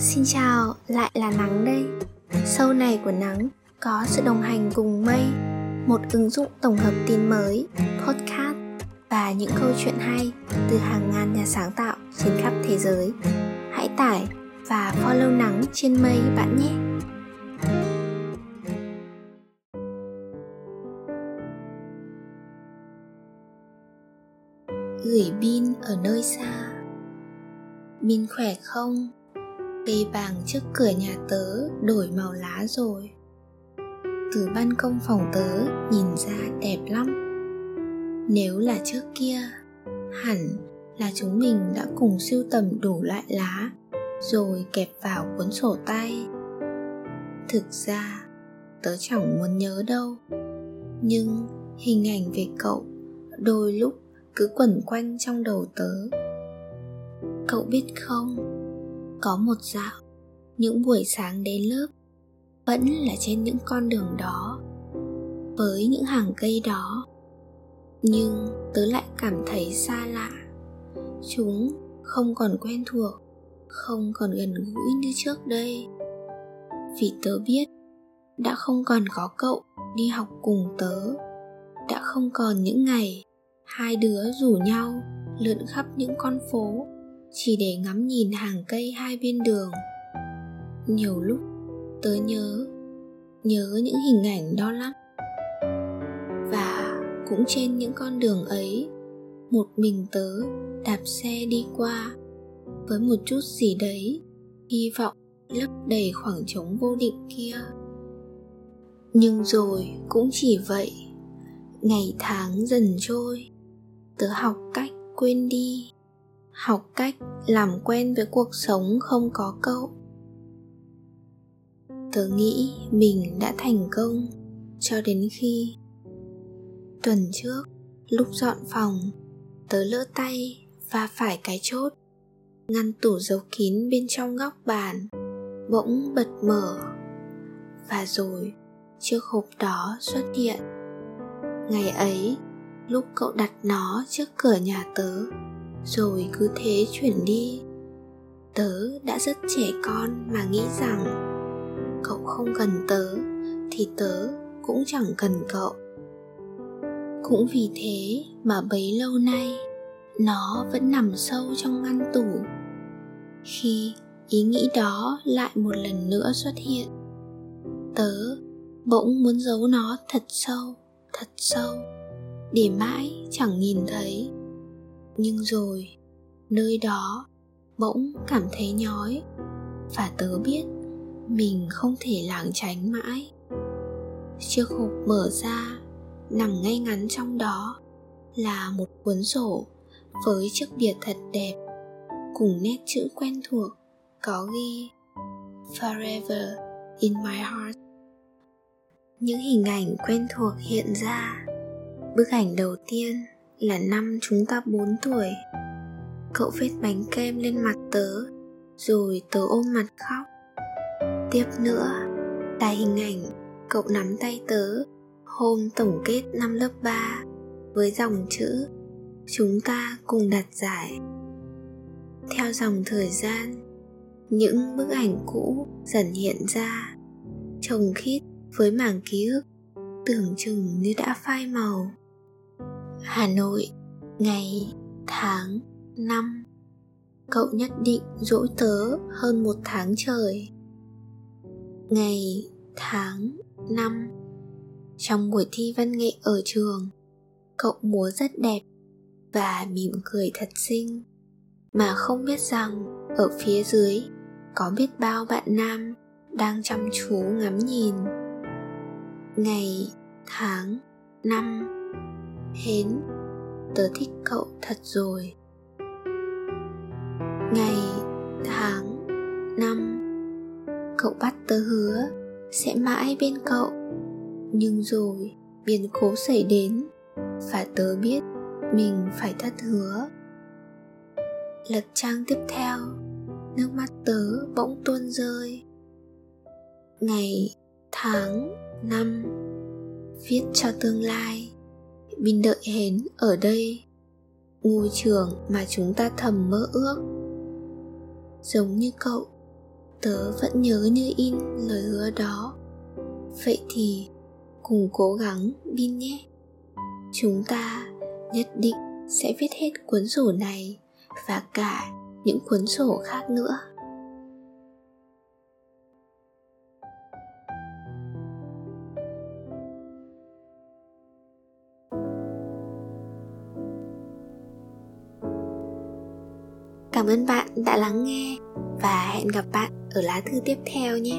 Xin chào, lại là Nắng đây. Sâu này của Nắng có sự đồng hành cùng Mây Một ứng dụng tổng hợp tin mới, podcast Và những câu chuyện hay từ hàng ngàn nhà sáng tạo trên khắp thế giới. Hãy tải và follow Nắng trên Mây bạn nhé! Gửi pin ở nơi xa. Min khỏe không? Cây vàng trước cửa nhà tớ, đổi màu lá rồi. Từ ban công phòng tớ, nhìn ra đẹp lắm. Nếu là trước kia, Hẳn là chúng mình đã cùng sưu tầm đủ loại lá, Rồi kẹp vào cuốn sổ tay. Thực ra, tớ chẳng muốn nhớ đâu. Nhưng hình ảnh về cậu đôi lúc cứ quẩn quanh trong đầu tớ. Cậu biết không? Có một dạo, những buổi sáng đến lớp vẫn là trên những con đường đó, với những hàng cây đó. Nhưng tớ lại cảm thấy xa lạ, chúng không còn quen thuộc, không còn gần gũi như trước đây. Vì tớ biết đã không còn có cậu đi học cùng tớ, đã không còn những ngày hai đứa rủ nhau lượn khắp những con phố chỉ để ngắm nhìn hàng cây hai bên đường. Nhiều lúc, tớ nhớ nhớ những hình ảnh đó lắm. Và cũng trên những con đường ấy, một mình tớ đạp xe đi qua với một chút gì đấy, hy vọng lấp đầy khoảng trống vô định kia. Nhưng rồi cũng chỉ vậy, ngày tháng dần trôi, tớ học cách quên đi học cách làm quen với cuộc sống không có cậu. Tớ nghĩ mình đã thành công cho đến khi tuần trước, lúc dọn phòng, tớ lỡ tay và phải cái chốt, ngăn tủ giấu kín bên trong góc bàn, bỗng bật mở và rồi chiếc hộp đó xuất hiện. Ngày ấy, lúc cậu đặt nó trước cửa nhà tớ rồi cứ thế chuyển đi. Tớ đã rất trẻ con mà nghĩ rằng cậu không cần tớ thì tớ cũng chẳng cần cậu. Cũng vì thế mà bấy lâu nay, nó vẫn nằm sâu trong ngăn tủ. Khi ý nghĩ đó lại một lần nữa xuất hiện, tớ bỗng muốn giấu nó thật sâu thật sâu, để mãi chẳng nhìn thấy nhưng rồi, nơi đó bỗng cảm thấy nhói và tớ biết mình không thể lảng tránh mãi. Chiếc hộp mở ra, nằm ngay ngắn trong đó là một cuốn sổ với chiếc bìa thật đẹp cùng nét chữ quen thuộc có ghi forever in my heart những hình ảnh quen thuộc hiện ra. Bức ảnh đầu tiên là năm chúng ta 4 tuổi. Cậu vết bánh kem lên mặt tớ, Rồi tớ ôm mặt khóc. Tiếp nữa là hình ảnh, cậu nắm tay tớ, Hôm tổng kết năm lớp 3 Với dòng chữ, Chúng ta cùng đặt giải. Theo dòng thời gian, Những bức ảnh cũ dần hiện ra Trồng khít với mảng ký ức Tưởng chừng như đã phai màu. Hà Nội Ngày, tháng, năm. Cậu nhất định dỗ tớ hơn một tháng trời. Ngày, tháng, năm. Trong buổi thi văn nghệ ở trường Cậu múa rất đẹp Và mỉm cười thật xinh. Mà không biết rằng Ở phía dưới Có biết bao bạn nam Đang chăm chú ngắm nhìn. Ngày, tháng, năm hến. Tớ thích cậu thật rồi. Ngày, tháng, năm, cậu bắt tớ hứa sẽ mãi bên cậu. Nhưng rồi, biến cố xảy đến và tớ biết mình phải thất hứa. Lật trang tiếp theo, nước mắt tớ bỗng tuôn rơi. Ngày, tháng, năm, viết cho tương lai. Bin đợi hén ở đây Ngôi trường mà chúng ta thầm mơ ước. Giống như cậu, tớ vẫn nhớ như in lời hứa đó. Vậy thì cùng cố gắng, bin nhé. Chúng ta nhất định sẽ viết hết cuốn sổ này và cả những cuốn sổ khác nữa. Cảm ơn bạn đã lắng nghe và hẹn gặp bạn ở lá thư tiếp theo nhé.